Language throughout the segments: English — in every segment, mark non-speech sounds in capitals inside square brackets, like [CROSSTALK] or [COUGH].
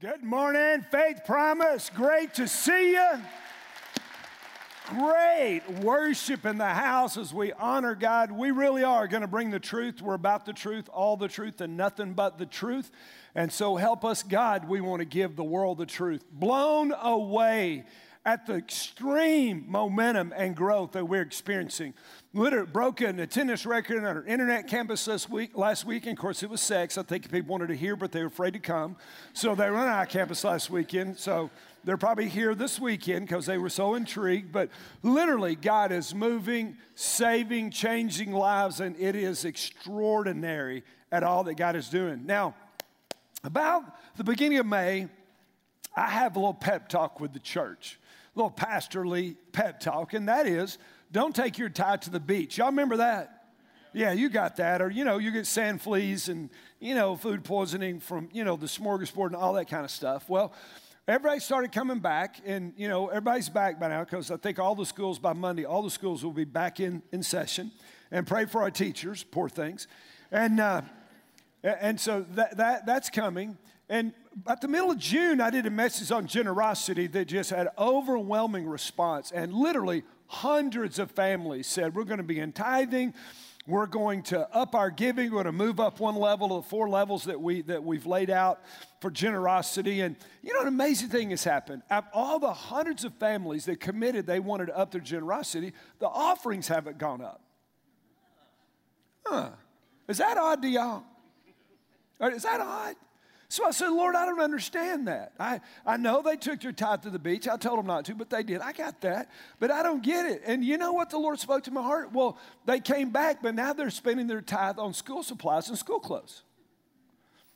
Good morning, Faith Promise. Great to see you. Great worship in the house as we honor God. We really are going to bring the truth. We're about the truth, all the truth, and nothing but the truth. And so, help us, God. We want to give the world the truth. Blown away at the extreme momentum and growth that we're experiencing. Literally broke an attendance record on our internet campus this week, last week. And of course, it was sex. I think people wanted to hear, but they were afraid to come. So they were on our campus last weekend. So they're probably here this weekend because they were so intrigued. But literally, God is moving, saving, changing lives, and it is extraordinary at all that God is doing. Now, about the beginning of May, I have a little pep talk with the church little pastorly pep talk, and that is don't take your tie to the beach. Y'all remember that? Yeah, you got that. Or, you know, you get sand fleas and, you know, food poisoning from, you know, the smorgasbord and all that kind of stuff. Well, everybody started coming back, and, you know, everybody's back by now because I think all the schools by Monday, all the schools will be back in, in session. And pray for our teachers, poor things. And, uh, and so that, that, that's coming. And at the middle of June, I did a message on generosity that just had overwhelming response. And literally, hundreds of families said, We're going to be in tithing. We're going to up our giving. We're going to move up one level of the four levels that, we, that we've laid out for generosity. And you know, an amazing thing has happened. Of all the hundreds of families that committed they wanted to up their generosity, the offerings haven't gone up. Huh. Is that odd to y'all? Is that odd? So I said, Lord, I don't understand that. I, I know they took your tithe to the beach. I told them not to, but they did. I got that. But I don't get it. And you know what the Lord spoke to my heart? Well, they came back, but now they're spending their tithe on school supplies and school clothes.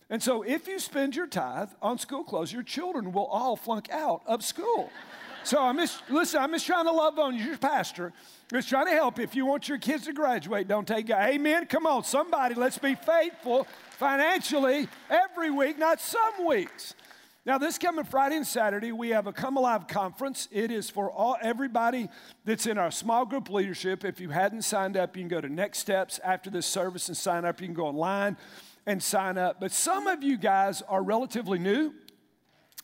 And so if you spend your tithe on school clothes, your children will all flunk out of school. [LAUGHS] So I'm just, listen, I'm just trying to love on you, pastor. Just trying to help. If you want your kids to graduate, don't take, amen. Come on, somebody, let's be faithful financially every week, not some weeks. Now, this coming Friday and Saturday, we have a Come Alive conference. It is for all everybody that's in our small group leadership. If you hadn't signed up, you can go to Next Steps after this service and sign up. You can go online and sign up. But some of you guys are relatively new,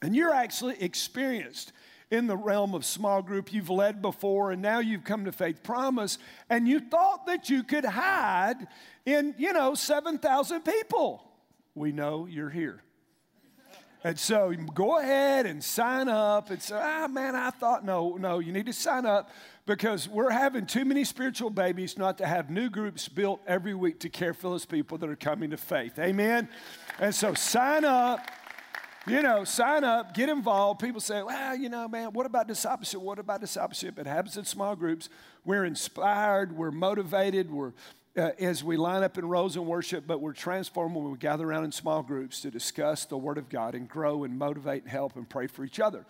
and you're actually experienced in the realm of small group. You've led before, and now you've come to Faith Promise, and you thought that you could hide in, you know, 7,000 people. We know you're here. And so go ahead and sign up and say, ah, man, I thought, no, no, you need to sign up because we're having too many spiritual babies not to have new groups built every week to care for those people that are coming to faith. Amen? And so sign up. You know, sign up, get involved. People say, well, you know, man, what about discipleship? What about discipleship? It happens in small groups. We're inspired, we're motivated, we're uh, as we line up in rows and worship, but we're transformed when we gather around in small groups to discuss the Word of God and grow and motivate and help and pray for each other.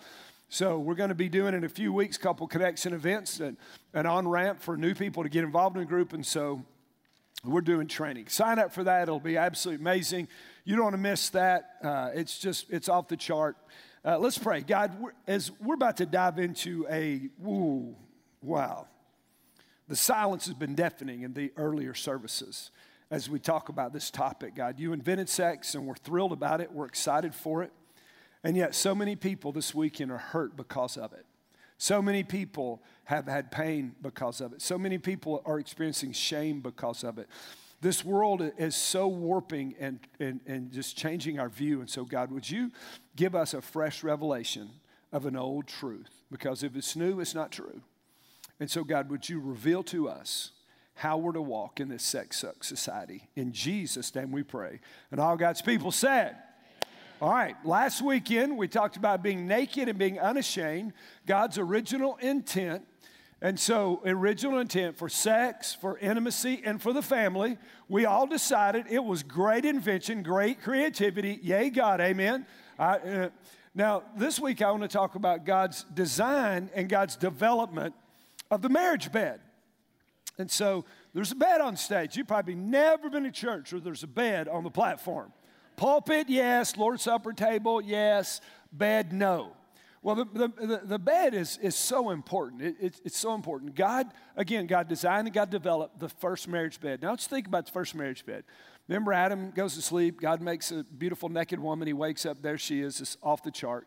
So we're going to be doing in a few weeks couple connection events and an on ramp for new people to get involved in a group, and so we're doing training. Sign up for that; it'll be absolutely amazing. You don't want to miss that. Uh, it's just it's off the chart. Uh, let's pray, God. We're, as we're about to dive into a ooh, wow the silence has been deafening in the earlier services as we talk about this topic, God. You invented sex and we're thrilled about it, we're excited for it. And yet, so many people this weekend are hurt because of it. So many people have had pain because of it. So many people are experiencing shame because of it. This world is so warping and, and, and just changing our view. And so, God, would you give us a fresh revelation of an old truth? Because if it's new, it's not true. And so, God, would you reveal to us how we're to walk in this sex suck society? In Jesus' name we pray. And all God's people said, all right, last weekend we talked about being naked and being unashamed, God's original intent. And so, original intent for sex, for intimacy, and for the family, we all decided it was great invention, great creativity. Yay, God, amen. uh, now, this week I want to talk about God's design and God's development of the marriage bed. And so there's a bed on stage. You've probably never been to church where there's a bed on the platform. Pulpit, yes. Lord's Supper table, yes. Bed, no. Well, the, the, the bed is, is so important. It, it, it's so important. God, again, God designed and God developed the first marriage bed. Now let's think about the first marriage bed. Remember, Adam goes to sleep. God makes a beautiful naked woman. He wakes up. There she is, just off the chart.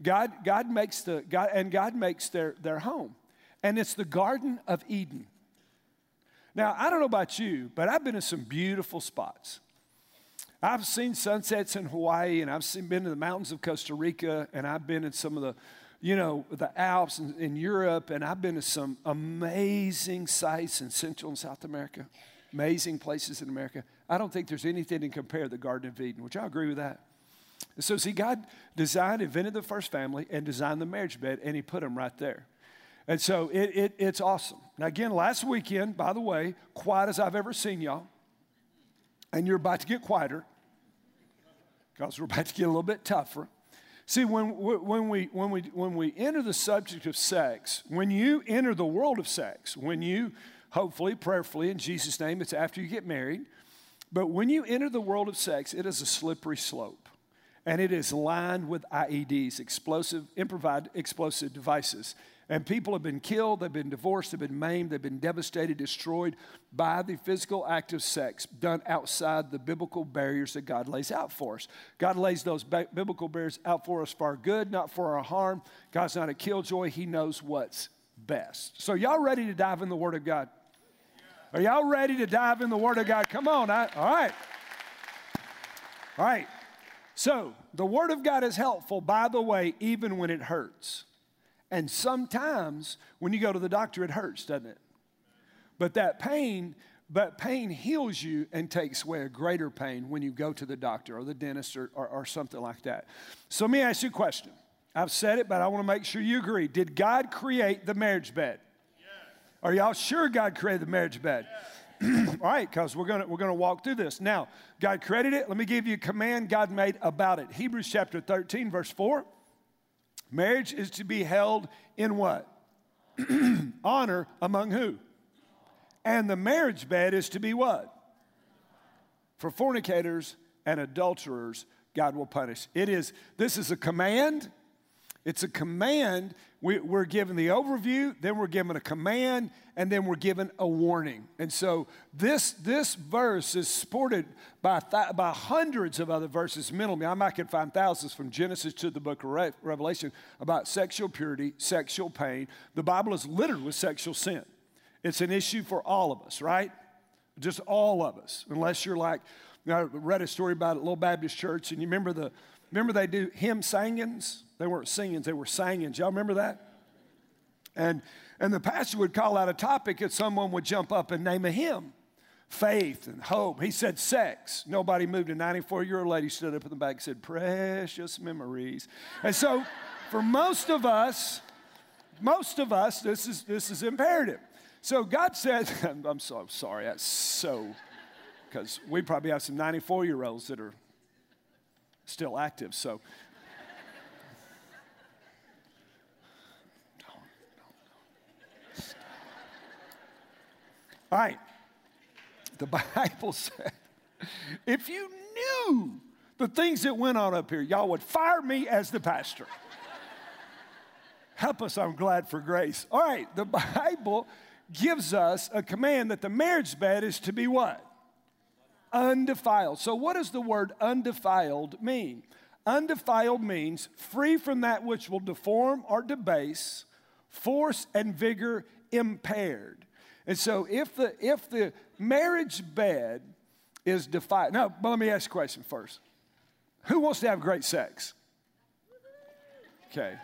God, God makes the God, and God makes their, their home, and it's the Garden of Eden. Now, I don't know about you, but I've been in some beautiful spots. I've seen sunsets in Hawaii, and I've seen, been to the mountains of Costa Rica, and I've been in some of the, you know, the Alps in, in Europe, and I've been to some amazing sites in Central and South America, amazing places in America. I don't think there's anything to compare the Garden of Eden. Would y'all agree with that? So, see, God designed, invented the first family, and designed the marriage bed, and He put them right there. And so it, it, it's awesome. Now, again, last weekend, by the way, quiet as I've ever seen y'all, and you're about to get quieter because we're about to get a little bit tougher. See, when, when, we, when, we, when we enter the subject of sex, when you enter the world of sex, when you, hopefully, prayerfully, in Jesus' name, it's after you get married, but when you enter the world of sex, it is a slippery slope. And it is lined with IEDs, explosive, improvised explosive devices. And people have been killed, they've been divorced, they've been maimed, they've been devastated, destroyed by the physical act of sex done outside the biblical barriers that God lays out for us. God lays those biblical barriers out for us for our good, not for our harm. God's not a killjoy, He knows what's best. So, y'all ready to dive in the Word of God? Are y'all ready to dive in the Word of God? Come on. I, all right. All right. So, the Word of God is helpful, by the way, even when it hurts. And sometimes when you go to the doctor, it hurts, doesn't it? But that pain, but pain heals you and takes away a greater pain when you go to the doctor or the dentist or, or, or something like that. So let me ask you a question. I've said it, but I want to make sure you agree. Did God create the marriage bed? Yes. Are y'all sure God created the marriage bed? Yes. [CLEARS THROAT] All right, because we're gonna we're gonna walk through this. Now, God created it. Let me give you a command God made about it. Hebrews chapter 13, verse 4. Marriage is to be held in what? [CLEARS THROAT] Honor among who? And the marriage bed is to be what? For fornicators and adulterers, God will punish. It is, this is a command. It's a command we, are given the overview, then we're given a command, and then we're given a warning. And so this, this verse is supported by, th- by hundreds of other verses. Mentally, I might could find thousands from Genesis to the book of Re- Revelation about sexual purity, sexual pain. The Bible is littered with sexual sin. It's an issue for all of us, right? Just all of us, unless you're like, you know, I read a story about a little Baptist church, and you remember the Remember they do hymn singings? They weren't singings, they were singings. Y'all remember that? And, and the pastor would call out a topic and someone would jump up and name a hymn. Faith and hope. He said sex. Nobody moved. A 94 year old lady stood up in the back and said, Precious memories. And so, for most of us, most of us, this is, this is imperative. So God said, [LAUGHS] I'm so sorry, that's so, because we probably have some 94 year olds that are still active. So, All right. The [LAUGHS] Bible said, if you knew the things that went on up here, y'all would fire me as the pastor. Help us, I'm glad for grace. All right, the [LAUGHS] Bible gives us a command that the marriage bed is to be what? undefiled. So, what does the word undefiled mean? Undefiled means free from that which will deform or debase, force and vigor impaired. And so, if the, if the marriage bed is defiled, now, but let me ask a question first. Who wants to have great sex? Okay.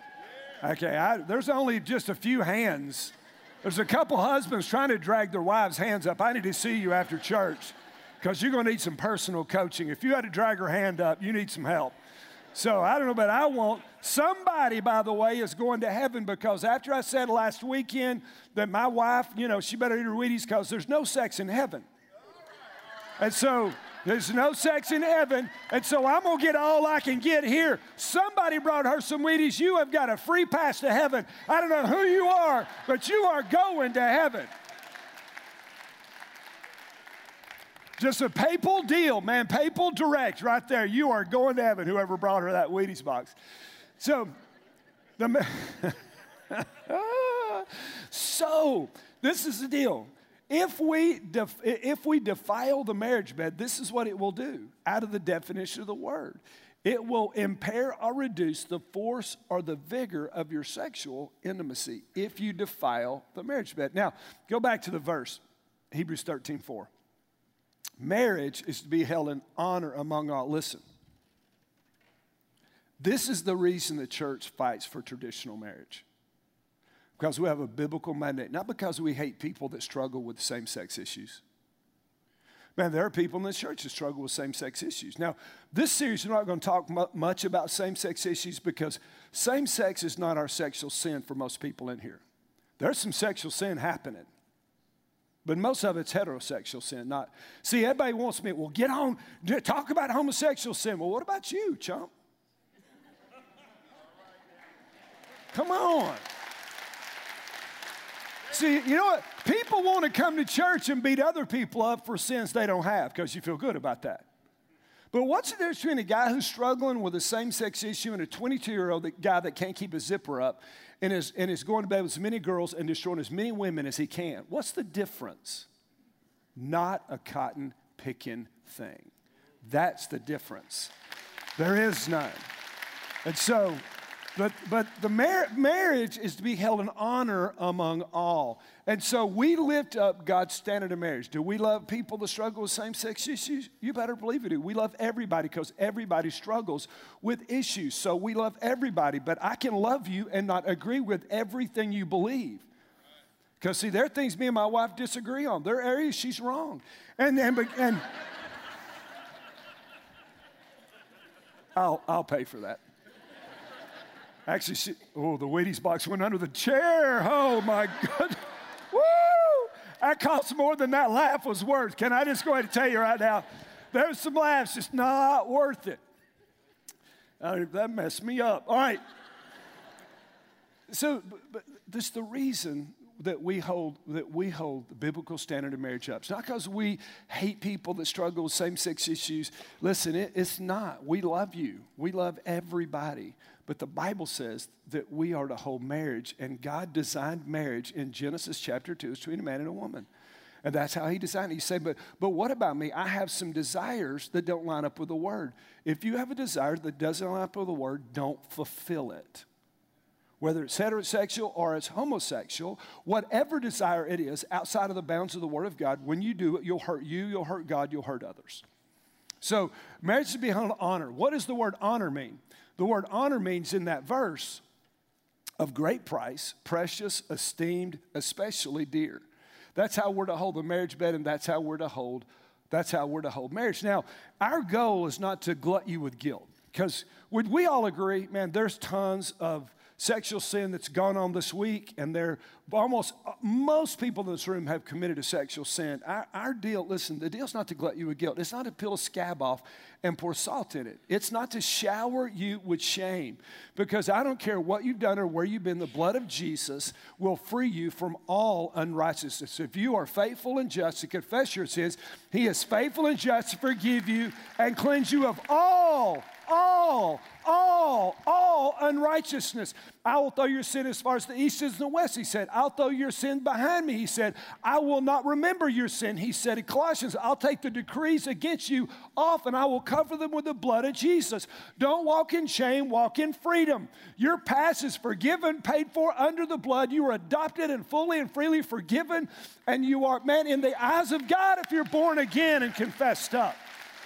Okay, I, there's only just a few hands. There's a couple husbands trying to drag their wives' hands up. I need to see you after church because you're going to need some personal coaching. If you had to drag her hand up, you need some help. So I don't know, but I want somebody, by the way, is going to heaven because after I said last weekend that my wife, you know, she better eat her Wheaties because there's no sex in heaven. And so there's no sex in heaven. And so I'm going to get all I can get here. Somebody brought her some Wheaties. You have got a free pass to heaven. I don't know who you are, but you are going to heaven. Just a papal deal, man, papal direct right there. You are going to heaven, whoever brought her that Wheaties box. So, the, [LAUGHS] so this is the deal. if we, def- if we defile the marriage bed, this is what it will do out of the definition of the word. It will impair or reduce the force or the vigor of your sexual intimacy if you defile the marriage bed. Now, go back to the verse, Hebrews 13 4. Marriage is to be held in honor among all. Listen, this is the reason the church fights for traditional marriage. Because we have a biblical mandate, not because we hate people that struggle with same sex issues. Man, there are people in this church that struggle with same sex issues. Now, this series, we're not going to talk much about same sex issues because same sex is not our sexual sin for most people in here. There's some sexual sin happening. But most of it's heterosexual sin, not. See, everybody wants me, well, get on, talk about homosexual sin. Well, what about you, chump? Come on. See, you know what? People want to come to church and beat other people up for sins they don't have because you feel good about that. But what's the difference between a guy who's struggling with a same sex issue and a 22 year old guy that can't keep his zipper up and is, and is going to bed with as many girls and destroying as many women as he can? What's the difference? Not a cotton picking thing. That's the difference. There is none. And so but, but the mar- marriage is to be held in honor among all. And so we lift up God's standard of marriage. Do we love people that struggle with same sex issues? You better believe we do. We love everybody because everybody struggles with issues. So we love everybody. But I can love you and not agree with everything you believe. Because, see, there are things me and my wife disagree on. There are areas she's wrong. And, and, and [LAUGHS] I'll, I'll pay for that. Actually, she, oh, the Wheaties box went under the chair. Oh, my [LAUGHS] God. Woo! That cost more than that laugh was worth. Can I just go ahead and tell you right now? There's some laughs, just not worth it. Uh, that messed me up. All right. So, but, but this the reason that we hold that we hold the biblical standard of marriage up. It's not because we hate people that struggle with same-sex issues. Listen, it, it's not. We love you. We love everybody. But the Bible says that we are to hold marriage, and God designed marriage in Genesis chapter 2 between a man and a woman. And that's how he designed it. He said, but, but what about me? I have some desires that don't line up with the word. If you have a desire that doesn't line up with the word, don't fulfill it. Whether it's heterosexual or it's homosexual, whatever desire it is outside of the bounds of the word of God, when you do it, you'll hurt you, you'll hurt God, you'll hurt others. So marriage should be honor. What does the word honor mean? The word honor means in that verse of great price, precious, esteemed, especially dear. That's how we're to hold the marriage bed, and that's how we're to hold. That's how we're to hold marriage. Now, our goal is not to glut you with guilt, because would we all agree, man? There's tons of sexual sin that's gone on this week, and there almost uh, most people in this room have committed a sexual sin. Our, our, deal, listen, the deal's not to glut you with guilt. It's not to peel a scab off and pour salt in it. It's not to shower you with shame, because I don't care what you've done or where you've been. The blood of Jesus will free you from all unrighteousness. If you are faithful and just to confess your sins, He is faithful and just to forgive you and cleanse you of all all, all, all unrighteousness. I will throw your sin as far as the east is the west, he said. I'll throw your sin behind me, he said. I will not remember your sin, he said in Colossians. I'll take the decrees against you off and I will cover them with the blood of Jesus. Don't walk in shame, walk in freedom. Your past is forgiven, paid for under the blood. You are adopted and fully and freely forgiven. And you are, man, in the eyes of God if you're born again and confessed up.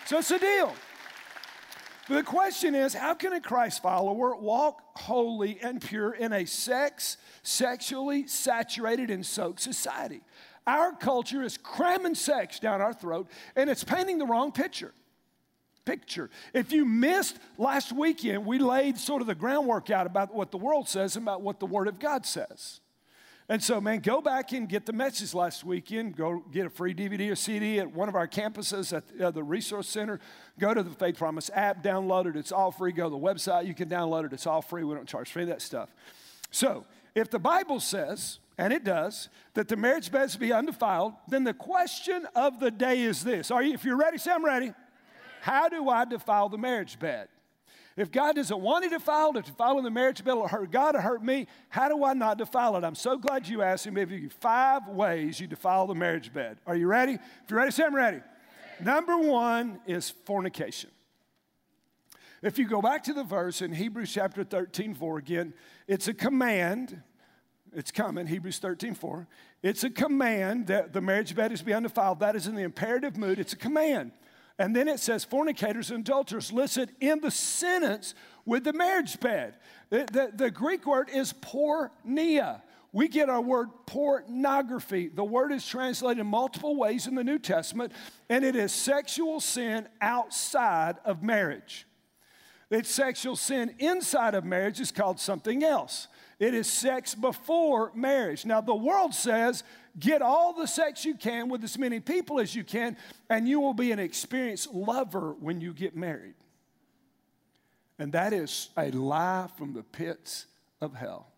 So it's a deal. The question is how can a Christ follower walk holy and pure in a sex, sexually saturated and soaked society? Our culture is cramming sex down our throat and it's painting the wrong picture. Picture. If you missed last weekend, we laid sort of the groundwork out about what the world says and about what the Word of God says. And so, man, go back and get the message last weekend. Go get a free DVD or CD at one of our campuses at the, uh, the Resource Center. Go to the Faith Promise app, download it. It's all free. Go to the website. You can download it. It's all free. We don't charge for that stuff. So, if the Bible says, and it does, that the marriage bed to be undefiled, then the question of the day is this. Are you, if you're ready, say I'm ready. How do I defile the marriage bed? If God doesn't want to defile, to defile in the marriage bed will hurt God or hurt me, how do I not defile it? I'm so glad you asked me. Give you five ways you defile the marriage bed. Are you ready? If you're ready, say I'm ready. Number one is fornication. If you go back to the verse in Hebrews chapter 13, 4 again, it's a command. It's coming, Hebrews 13, 4. It's a command that the marriage bed is be undefiled. That is in the imperative mood. It's a command. And then it says, fornicators and adulterers listed in the sentence with the marriage bed. The, the, the Greek word is porneia. We get our word pornography. The word is translated multiple ways in the New Testament, and it is sexual sin outside of marriage. It's sexual sin inside of marriage is called something else. It is sex before marriage. Now, the world says Get all the sex you can with as many people as you can, and you will be an experienced lover when you get married. And that is a lie from the pits of hell.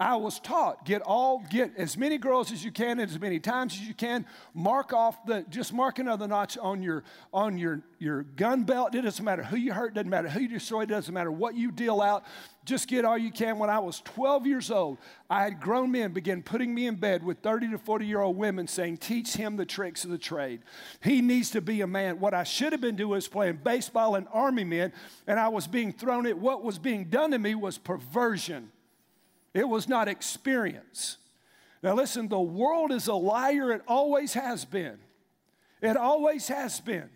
I was taught get all get as many girls as you can and as many times as you can. Mark off the just mark another notch on your on your your gun belt. It doesn't matter who you hurt, doesn't matter who you destroy, doesn't matter what you deal out. Just get all you can. When I was 12 years old, I had grown men begin putting me in bed with 30 to 40 year old women saying, Teach him the tricks of the trade. He needs to be a man. What I should have been doing is playing baseball and army men, and I was being thrown at what was being done to me was perversion. It was not experience. Now, listen, the world is a liar. It always has been. It always has been.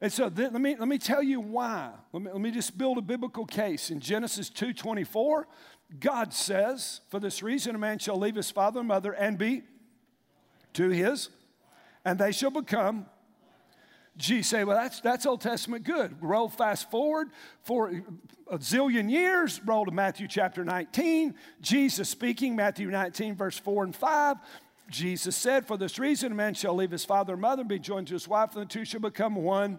And so th- let, me, let me tell you why. Let me, let me just build a biblical case. In Genesis 2.24, God says, For this reason a man shall leave his father and mother and be to his, and they shall become Gee, say, well, that's, that's Old Testament good. Roll fast forward for a zillion years, roll to Matthew chapter 19. Jesus speaking, Matthew 19, verse 4 and 5. Jesus said, For this reason, a man shall leave his father and mother and be joined to his wife, and the two shall become one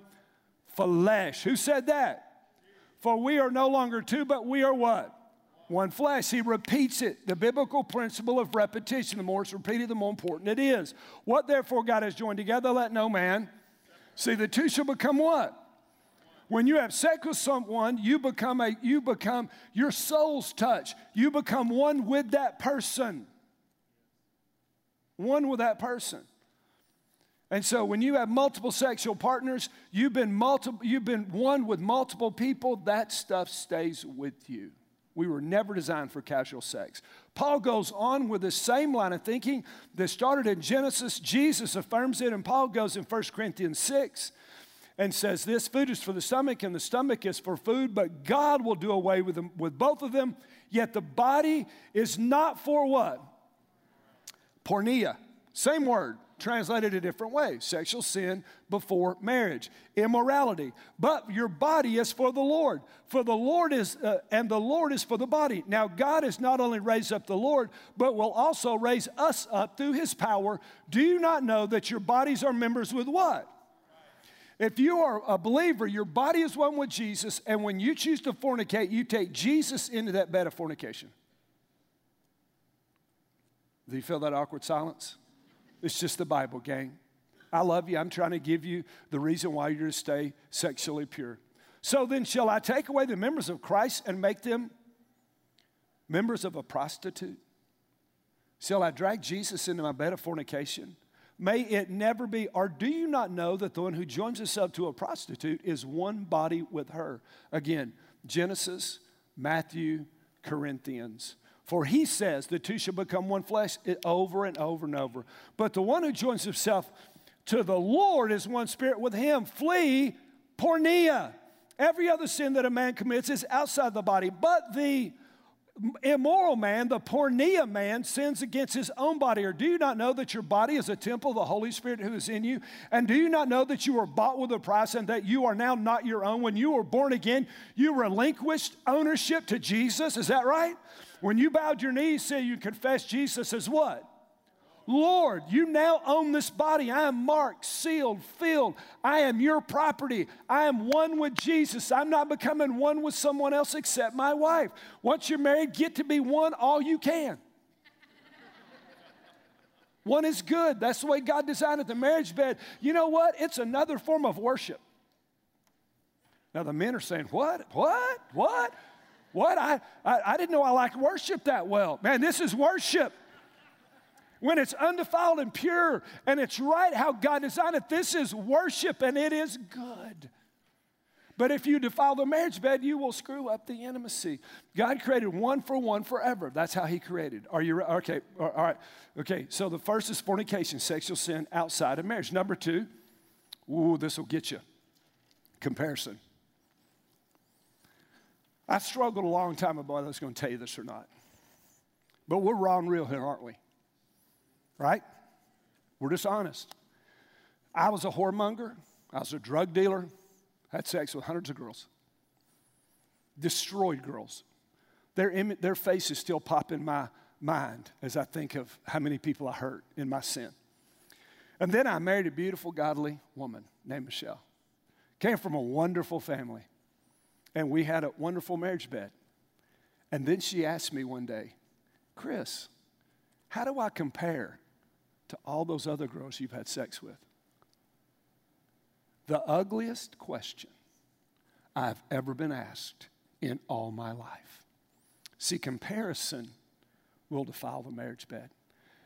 flesh. Who said that? For we are no longer two, but we are what? One flesh. He repeats it. The biblical principle of repetition. The more it's repeated, the more important it is. What therefore God has joined together, let no man See, the two shall become what? When you have sex with someone, you become a, you become, your souls touch. You become one with that person. One with that person. And so when you have multiple sexual partners, you've been multiple, you've been one with multiple people, that stuff stays with you. We were never designed for casual sex. Paul goes on with the same line of thinking that started in Genesis. Jesus affirms it, and Paul goes in 1 Corinthians 6 and says, This food is for the stomach, and the stomach is for food, but God will do away with, them, with both of them. Yet the body is not for what? Porneia. Same word translated a different way sexual sin before marriage, immorality. But your body is for the Lord. For the Lord is, uh, and the Lord is for the body. Now, God has not only raised up the Lord, but will also raise us up through his power. Do you not know that your bodies are members with what? If you are a believer, your body is one with Jesus, and when you choose to fornicate, you take Jesus into that bed of fornication. Do you feel that awkward silence? It's just the Bible, gang. I love you. I'm trying to give you the reason why you're to stay sexually pure. So then, shall I take away the members of Christ and make them members of a prostitute? Shall I drag Jesus into my bed of fornication? May it never be. Or do you not know that the one who joins himself to a prostitute is one body with her? Again, Genesis, Matthew, Corinthians. For he says the two shall become one flesh eh, over and over and over. But the one who joins himself to the Lord is one spirit with him. Flee porneia. Every other sin that a man commits is outside the body, but the immoral man, the porneia man, sins against his own body. Or do you not know that your body is a temple of the Holy Spirit who is in you? And do you not know that you were bought with a price and that you are now not your own? When you were born again, you relinquished ownership to Jesus. Is that right? When you bowed your knees, say you confess Jesus as what? Lord, you now own this body. I am marked, sealed, filled. I am your property. I am one with Jesus. I'm not becoming one with someone else except my wife. Once you're married, get to be one all you can. one is good. That's the way God designed it, the marriage bed. You know what? It's another form of worship. Now the men are saying, What? What? What? What? I, I, I didn't know I liked worship that well. Man, this is worship. When it's undefiled and pure and it's right how God designed it, this is worship and it is good. But if you defile the marriage bed, you will screw up the intimacy. God created one for one forever. That's how He created. Are you okay? All right. Okay. So the first is fornication, sexual sin outside of marriage. Number two, ooh, this will get you. Comparison. I struggled a long time about whether I was going to tell you this or not. But we're raw and real here, aren't we? Right? We're dishonest. I was a whoremonger. I was a drug dealer. I Had sex with hundreds of girls. Destroyed girls. Their, Im- their faces still pop in my mind as I think of how many people I hurt in my sin. And then I married a beautiful, godly woman named Michelle. Came from a wonderful family. And we had a wonderful marriage bed. And then she asked me one day, Chris, how do I compare to all those other girls you've had sex with? The ugliest question I've ever been asked in all my life. See, comparison will defile the marriage bed.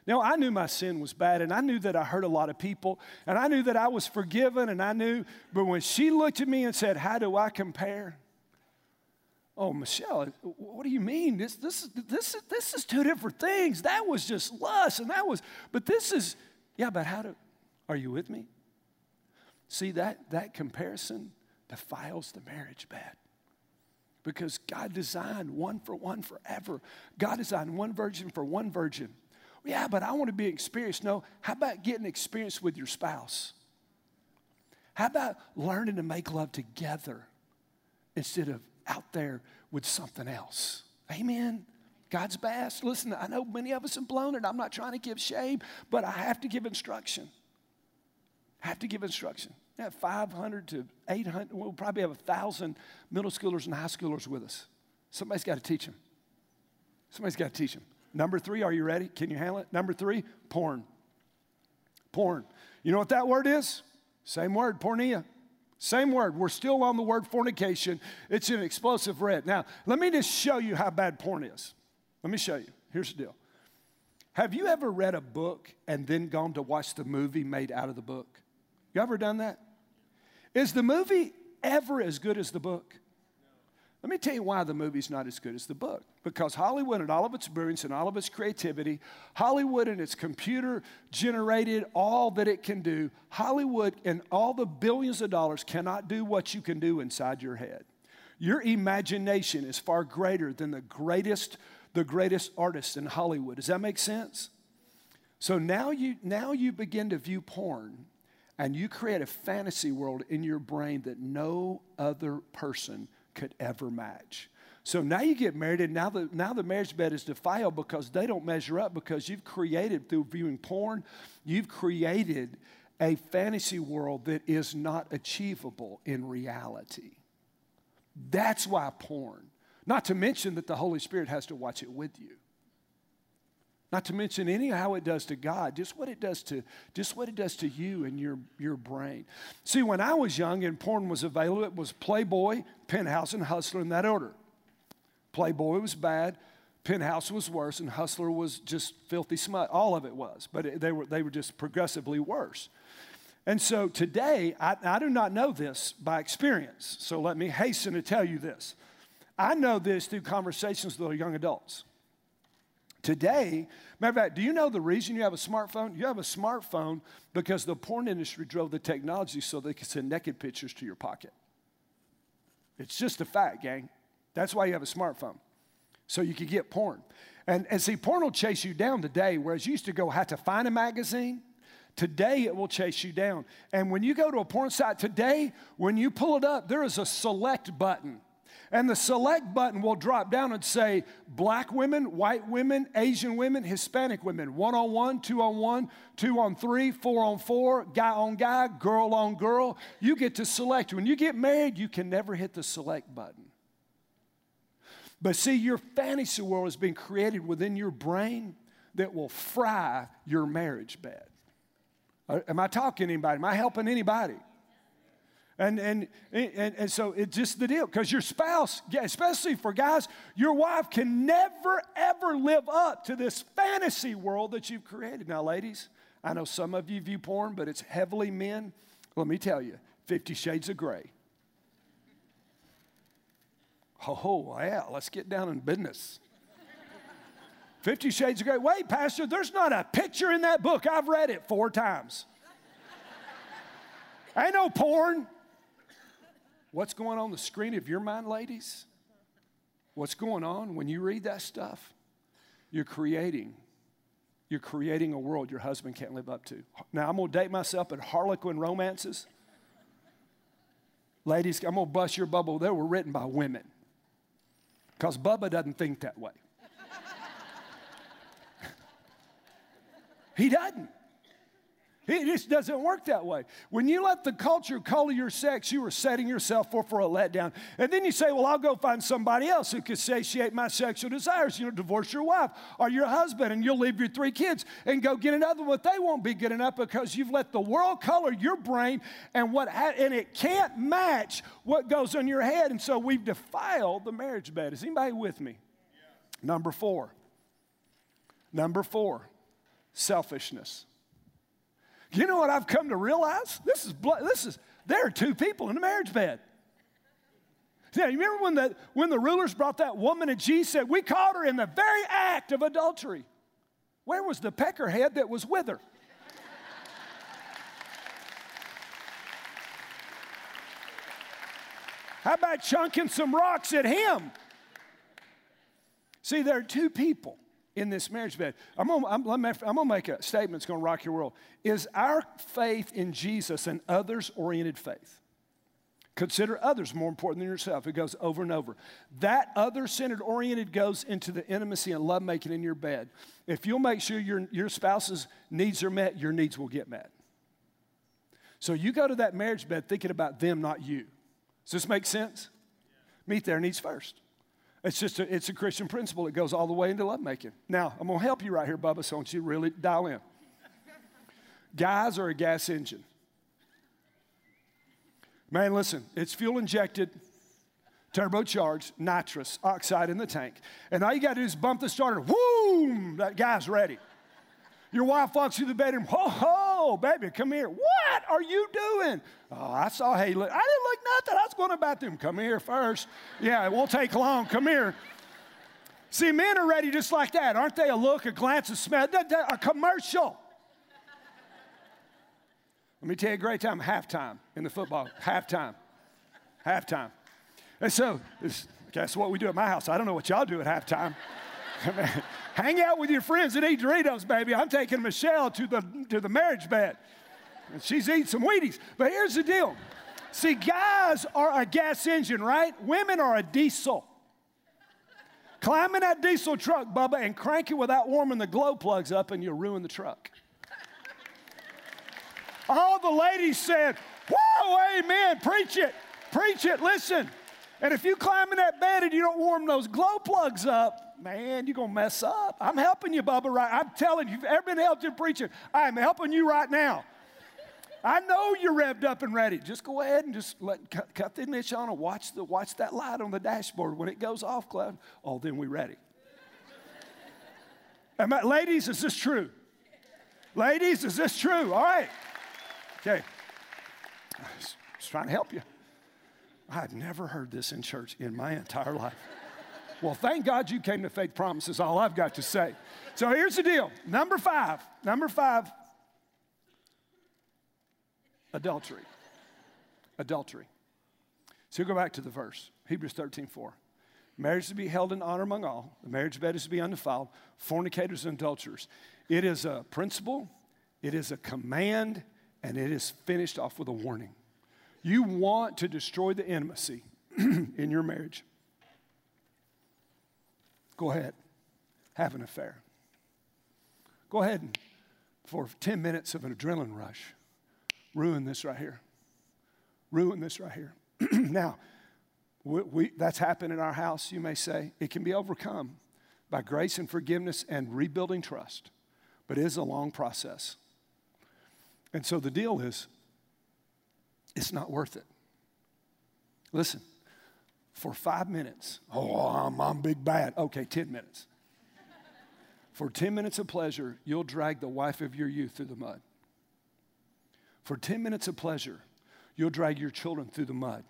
Now, I knew my sin was bad, and I knew that I hurt a lot of people, and I knew that I was forgiven, and I knew, but when she looked at me and said, How do I compare? Oh, Michelle, what do you mean? This, this, this, this is two different things. That was just lust, and that was, but this is, yeah, but how do, are you with me? See, that, that comparison defiles the marriage bed because God designed one for one forever. God designed one virgin for one virgin. Yeah, but I want to be experienced. No, how about getting experience with your spouse? How about learning to make love together instead of out there with something else? Amen. God's best. Listen, I know many of us have blown it. I'm not trying to give shame, but I have to give instruction. I have to give instruction. We have 500 to 800, we'll probably have 1,000 middle schoolers and high schoolers with us. Somebody's got to teach them. Somebody's got to teach them. Number three, are you ready? Can you handle it? Number three, porn. Porn. You know what that word is? Same word, porneia. Same word. We're still on the word fornication. It's an explosive red. Now, let me just show you how bad porn is. Let me show you. Here's the deal. Have you ever read a book and then gone to watch the movie made out of the book? You ever done that? Is the movie ever as good as the book? Let me tell you why the movie's not as good as the book. Because Hollywood and all of its brilliance and all of its creativity, Hollywood and its computer generated all that it can do, Hollywood and all the billions of dollars cannot do what you can do inside your head. Your imagination is far greater than the greatest, the greatest artist in Hollywood. Does that make sense? So now you now you begin to view porn and you create a fantasy world in your brain that no other person could ever match. So now you get married, and now the, now the marriage bed is defiled because they don't measure up because you've created, through viewing porn, you've created a fantasy world that is not achievable in reality. That's why porn. Not to mention that the Holy Spirit has to watch it with you. Not to mention any how it does to God, just what it does to just what it does to you and your, your brain. See, when I was young and porn was available, it was Playboy, Penthouse, and Hustler in that order. Playboy was bad, Penthouse was worse, and Hustler was just filthy smut. All of it was, but it, they, were, they were just progressively worse. And so today, I, I do not know this by experience, so let me hasten to tell you this. I know this through conversations with young adults. Today, matter of fact, do you know the reason you have a smartphone? You have a smartphone because the porn industry drove the technology so they could send naked pictures to your pocket. It's just a fact, gang. That's why you have a smartphone. So you could get porn. And, and see, porn will chase you down today, whereas you used to go have to find a magazine. Today it will chase you down. And when you go to a porn site today, when you pull it up, there is a select button. And the select button will drop down and say black women, white women, Asian women, Hispanic women, one on one, two on one, two on three, four on four, guy on guy, girl on girl. You get to select. When you get married, you can never hit the select button. But see, your fantasy world has been created within your brain that will fry your marriage bed. Uh, am I talking to anybody? Am I helping anybody? And, and, and, and so it's just the deal. Because your spouse, especially for guys, your wife can never, ever live up to this fantasy world that you've created. Now, ladies, I know some of you view porn, but it's heavily men. Let me tell you Fifty Shades of Grey. Oh, yeah, let's get down in business. Fifty Shades of Grey. Wait, Pastor, there's not a picture in that book. I've read it four times. Ain't no porn. What's going on the screen of your mind, ladies? What's going on when you read that stuff? You're creating. You're creating a world your husband can't live up to. Now, I'm going to date myself at Harlequin romances. Ladies, I'm going to bust your bubble. They were written by women because Bubba doesn't think that way. [LAUGHS] he doesn't. It just doesn't work that way. When you let the culture color your sex, you are setting yourself up for a letdown. And then you say, Well, I'll go find somebody else who can satiate my sexual desires. You know, divorce your wife or your husband, and you'll leave your three kids and go get another one. They won't be good enough because you've let the world color your brain, and what ha- and it can't match what goes on your head. And so we've defiled the marriage bed. Is anybody with me? Yeah. Number four. Number four, selfishness. You know what I've come to realize? This is, this is there are two people in the marriage bed. Now, you remember when the, when the rulers brought that woman and Jesus said, We caught her in the very act of adultery. Where was the peckerhead that was with her? [LAUGHS] How about chunking some rocks at him? See, there are two people in this marriage bed. I'm gonna, I'm, I'm gonna make a statement that's gonna rock your world. Is our faith in Jesus an others oriented faith? Consider others more important than yourself. It goes over and over. That other centered oriented goes into the intimacy and lovemaking in your bed. If you'll make sure your, your spouse's needs are met, your needs will get met. So you go to that marriage bed thinking about them, not you. Does this make sense? Meet their needs first. It's just a, it's a Christian principle. It goes all the way into lovemaking. Now, I'm going to help you right here, Bubba, so I want you to really dial in. Guys are a gas engine. Man, listen, it's fuel injected, turbocharged, nitrous oxide in the tank. And all you got to do is bump the starter, boom, that guy's ready. Your wife walks through the bedroom, ho, ho, baby, come here. What are you doing? Oh, I saw Hey, look. I didn't look nothing. I was going to the bathroom. Come here first. Yeah, it won't take long. Come here. See, men are ready just like that, aren't they? A look, a glance, a smell, a commercial. Let me tell you a great time, halftime in the football. halftime. Halftime. And so, guess what we do at my house? I don't know what y'all do at halftime. [LAUGHS] Hang out with your friends and eat Doritos, baby. I'm taking Michelle to the, to the marriage bed. And she's eating some Wheaties. But here's the deal. See, guys are a gas engine, right? Women are a diesel. Climb in that diesel truck, Bubba, and crank it without warming the glow plugs up, and you'll ruin the truck. All the ladies said, Whoa, amen, preach it, preach it, listen. And if you climb in that bed and you don't warm those glow plugs up, man, you're to mess up. I'm helping you, Bubba, right? I'm telling you, if you've ever been helped in preaching, I'm helping you right now. I know you're revved up and ready. Just go ahead and just let cut, cut the ignition on and watch, the, watch that light on the dashboard. When it goes off, Cloud, oh, then we're ready. Am I, ladies, is this true? Ladies, is this true? All right. Okay. I just trying to help you. I've never heard this in church in my entire life. Well, thank God you came to Faith Promises, all I've got to say. So here's the deal. Number five, number five, adultery. Adultery. So go back to the verse, Hebrews 13, 4. Marriage to be held in honor among all. The marriage bed is to be undefiled. Fornicators and adulterers. It is a principle, it is a command, and it is finished off with a warning. You want to destroy the intimacy [CLEARS THROAT] in your marriage. Go ahead, have an affair. Go ahead and, for 10 minutes of an adrenaline rush, ruin this right here. Ruin this right here. [CLEARS THROAT] now, we, we, that's happened in our house, you may say. It can be overcome by grace and forgiveness and rebuilding trust, but it is a long process. And so the deal is, it's not worth it. Listen, for five minutes, oh, I'm, I'm big bad. Okay, 10 minutes. For 10 minutes of pleasure, you'll drag the wife of your youth through the mud. For 10 minutes of pleasure, you'll drag your children through the mud.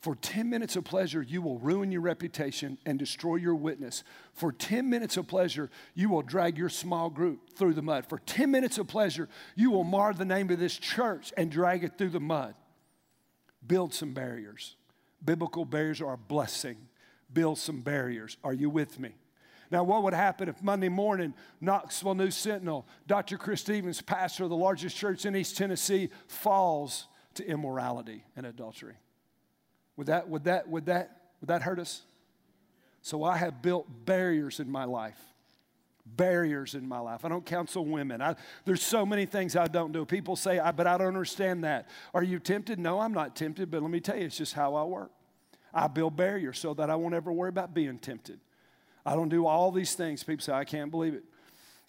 For 10 minutes of pleasure, you will ruin your reputation and destroy your witness. For 10 minutes of pleasure, you will drag your small group through the mud. For 10 minutes of pleasure, you will mar the name of this church and drag it through the mud. Build some barriers. Biblical barriers are a blessing. Build some barriers. Are you with me? Now, what would happen if Monday morning, Knoxville News Sentinel, Dr. Chris Stephens, pastor of the largest church in East Tennessee, falls to immorality and adultery? Would that, would that, would that, would that hurt us? So I have built barriers in my life. Barriers in my life. I don't counsel women. I, there's so many things I don't do. People say, I, but I don't understand that. Are you tempted? No, I'm not tempted, but let me tell you, it's just how I work. I build barriers so that I won't ever worry about being tempted. I don't do all these things. People say, I can't believe it.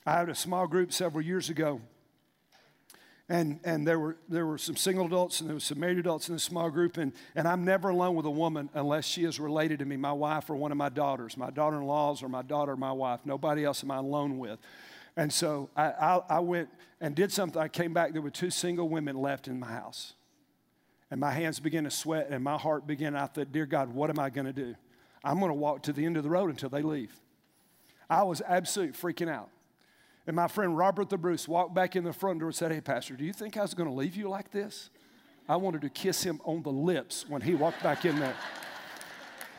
I had a small group several years ago and, and there, were, there were some single adults and there were some married adults in the small group. And, and I'm never alone with a woman unless she is related to me, my wife or one of my daughters, my daughter in laws or my daughter or my wife. Nobody else am I alone with. And so I, I, I went and did something. I came back, there were two single women left in my house. And my hands began to sweat and my heart began. I thought, Dear God, what am I going to do? I'm going to walk to the end of the road until they leave. I was absolutely freaking out. And my friend Robert the Bruce walked back in the front door and said, Hey, Pastor, do you think I was going to leave you like this? I wanted to kiss him on the lips when he walked back in there.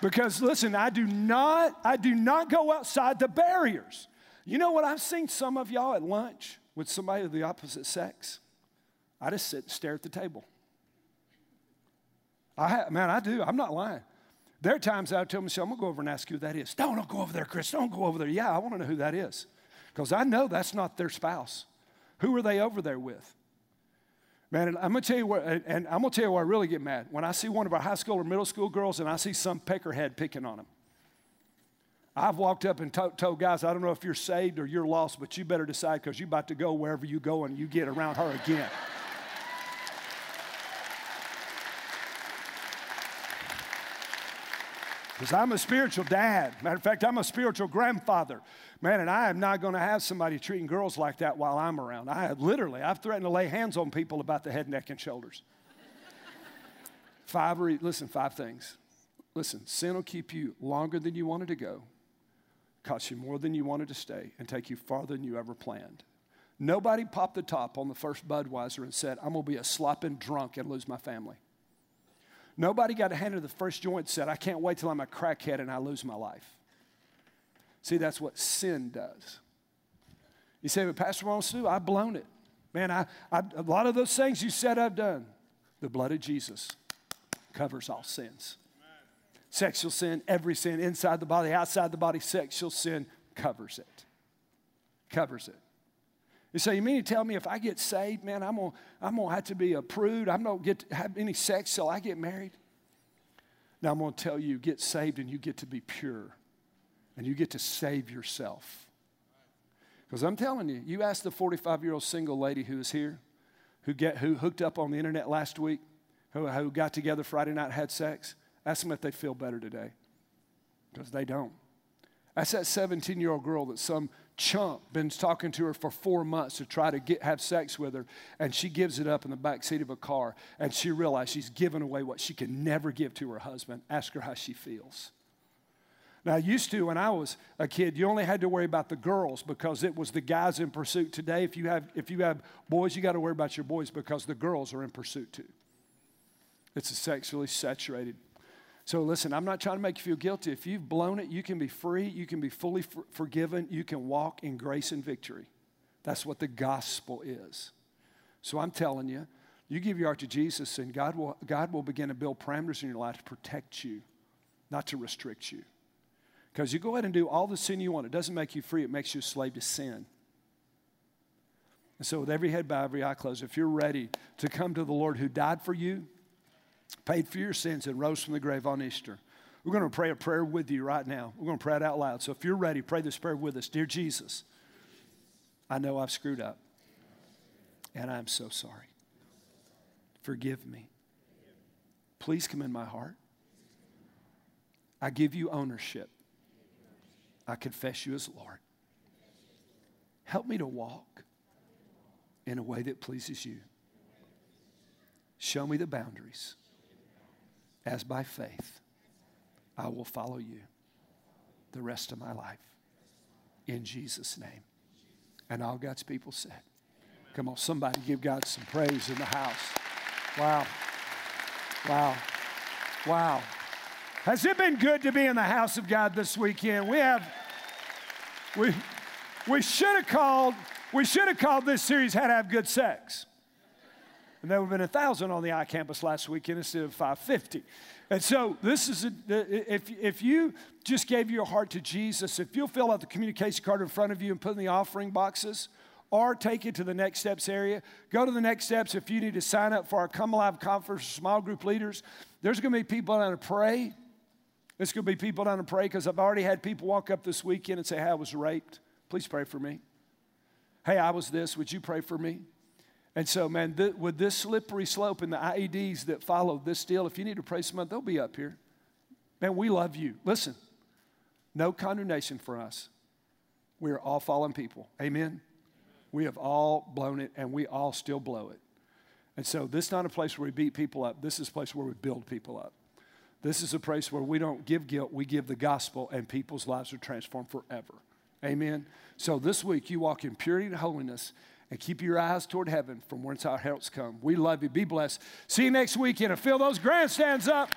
Because listen, I do not, I do not go outside the barriers. You know what? I've seen some of y'all at lunch with somebody of the opposite sex. I just sit and stare at the table. I have, man, I do. I'm not lying. There are times I tell myself, I'm gonna go over and ask you who that is. Don't, don't go over there, Chris. Don't go over there. Yeah, I want to know who that is because I know that's not their spouse. Who are they over there with? Man, I'm gonna tell you what, and I'm gonna tell you where I really get mad. When I see one of our high school or middle school girls and I see some peckerhead picking on them. I've walked up and told guys, I don't know if you're saved or you're lost, but you better decide because you're about to go wherever you go and you get around her again. Because I'm a spiritual dad. Matter of fact, I'm a spiritual grandfather. Man, and I am not going to have somebody treating girls like that while I'm around. I literally, I've threatened to lay hands on people about the head, neck, and shoulders. five, listen, five things. Listen, sin will keep you longer than you wanted to go, cost you more than you wanted to stay, and take you farther than you ever planned. Nobody popped the top on the first Budweiser and said, I'm going to be a slopping drunk and lose my family. Nobody got a hand in the first joint said, I can't wait till I'm a crackhead and I lose my life. See, that's what sin does. You say, but Pastor Ron to, I've blown it. Man, I, I, a lot of those things you said I've done. The blood of Jesus covers all sins. Sexual sin, every sin, inside the body, outside the body, sexual sin covers it. Covers it. You say, you mean to tell me if I get saved, man, I'm gonna, I'm gonna have to be a prude. I'm not get to have any sex till I get married. Now I'm gonna tell you, get saved and you get to be pure. And you get to save yourself. Because I'm telling you, you ask the 45 year old single lady who is here, who, get, who hooked up on the internet last week, who, who got together Friday night had sex, ask them if they feel better today. Because they don't. That's that 17 year old girl that some chump been talking to her for four months to try to get, have sex with her, and she gives it up in the back seat of a car, and she realizes she's given away what she can never give to her husband. Ask her how she feels. Now, I used to, when I was a kid, you only had to worry about the girls because it was the guys in pursuit. Today, if you have, if you have boys, you got to worry about your boys because the girls are in pursuit too. It's a sexually saturated so listen, I'm not trying to make you feel guilty. If you've blown it, you can be free, you can be fully for- forgiven, you can walk in grace and victory. That's what the gospel is. So I'm telling you, you give your heart to Jesus, and God will, God will begin to build parameters in your life to protect you, not to restrict you. Because you go ahead and do all the sin you want, it doesn't make you free, it makes you a slave to sin. And so, with every head bowed, every eye closed, if you're ready to come to the Lord who died for you, paid for your sins, and rose from the grave on Easter. We're going to pray a prayer with you right now. We're going to pray it out loud. So if you're ready, pray this prayer with us. Dear Jesus, I know I've screwed up, and I'm so sorry. Forgive me. Please come in my heart. I give you ownership. I confess you as Lord. Help me to walk in a way that pleases you. Show me the boundaries as by faith I will follow you the rest of my life. In Jesus' name. And all God's people said, Come on, somebody give God some praise in the house. Wow. Wow. Wow. Has it been good to be in the house of God this weekend? We have, we, we should have called, we should have called this series How to Have Good Sex. And there would have been a thousand on the iCampus last weekend instead of 550. And so this is, a, if, if you just gave your heart to Jesus, if you'll fill out the communication card in front of you and put in the offering boxes, or take it to the next steps area. Go to the next steps if you need to sign up for our Come Alive conference, small group leaders. There's going to be people down to pray. There's going to be people down to pray because I've already had people walk up this weekend and say, Hey, I was raped. Please pray for me. Hey, I was this. Would you pray for me? And so, man, th- with this slippery slope and the IEDs that follow this deal, if you need to pray some, they'll be up here. Man, we love you. Listen, no condemnation for us. We are all fallen people. Amen. We have all blown it and we all still blow it. And so this is not a place where we beat people up. This is a place where we build people up. This is a place where we don't give guilt, we give the gospel, and people's lives are transformed forever. Amen. So this week you walk in purity and holiness and keep your eyes toward heaven from whence our helps come. We love you. Be blessed. See you next weekend and fill those grandstands up.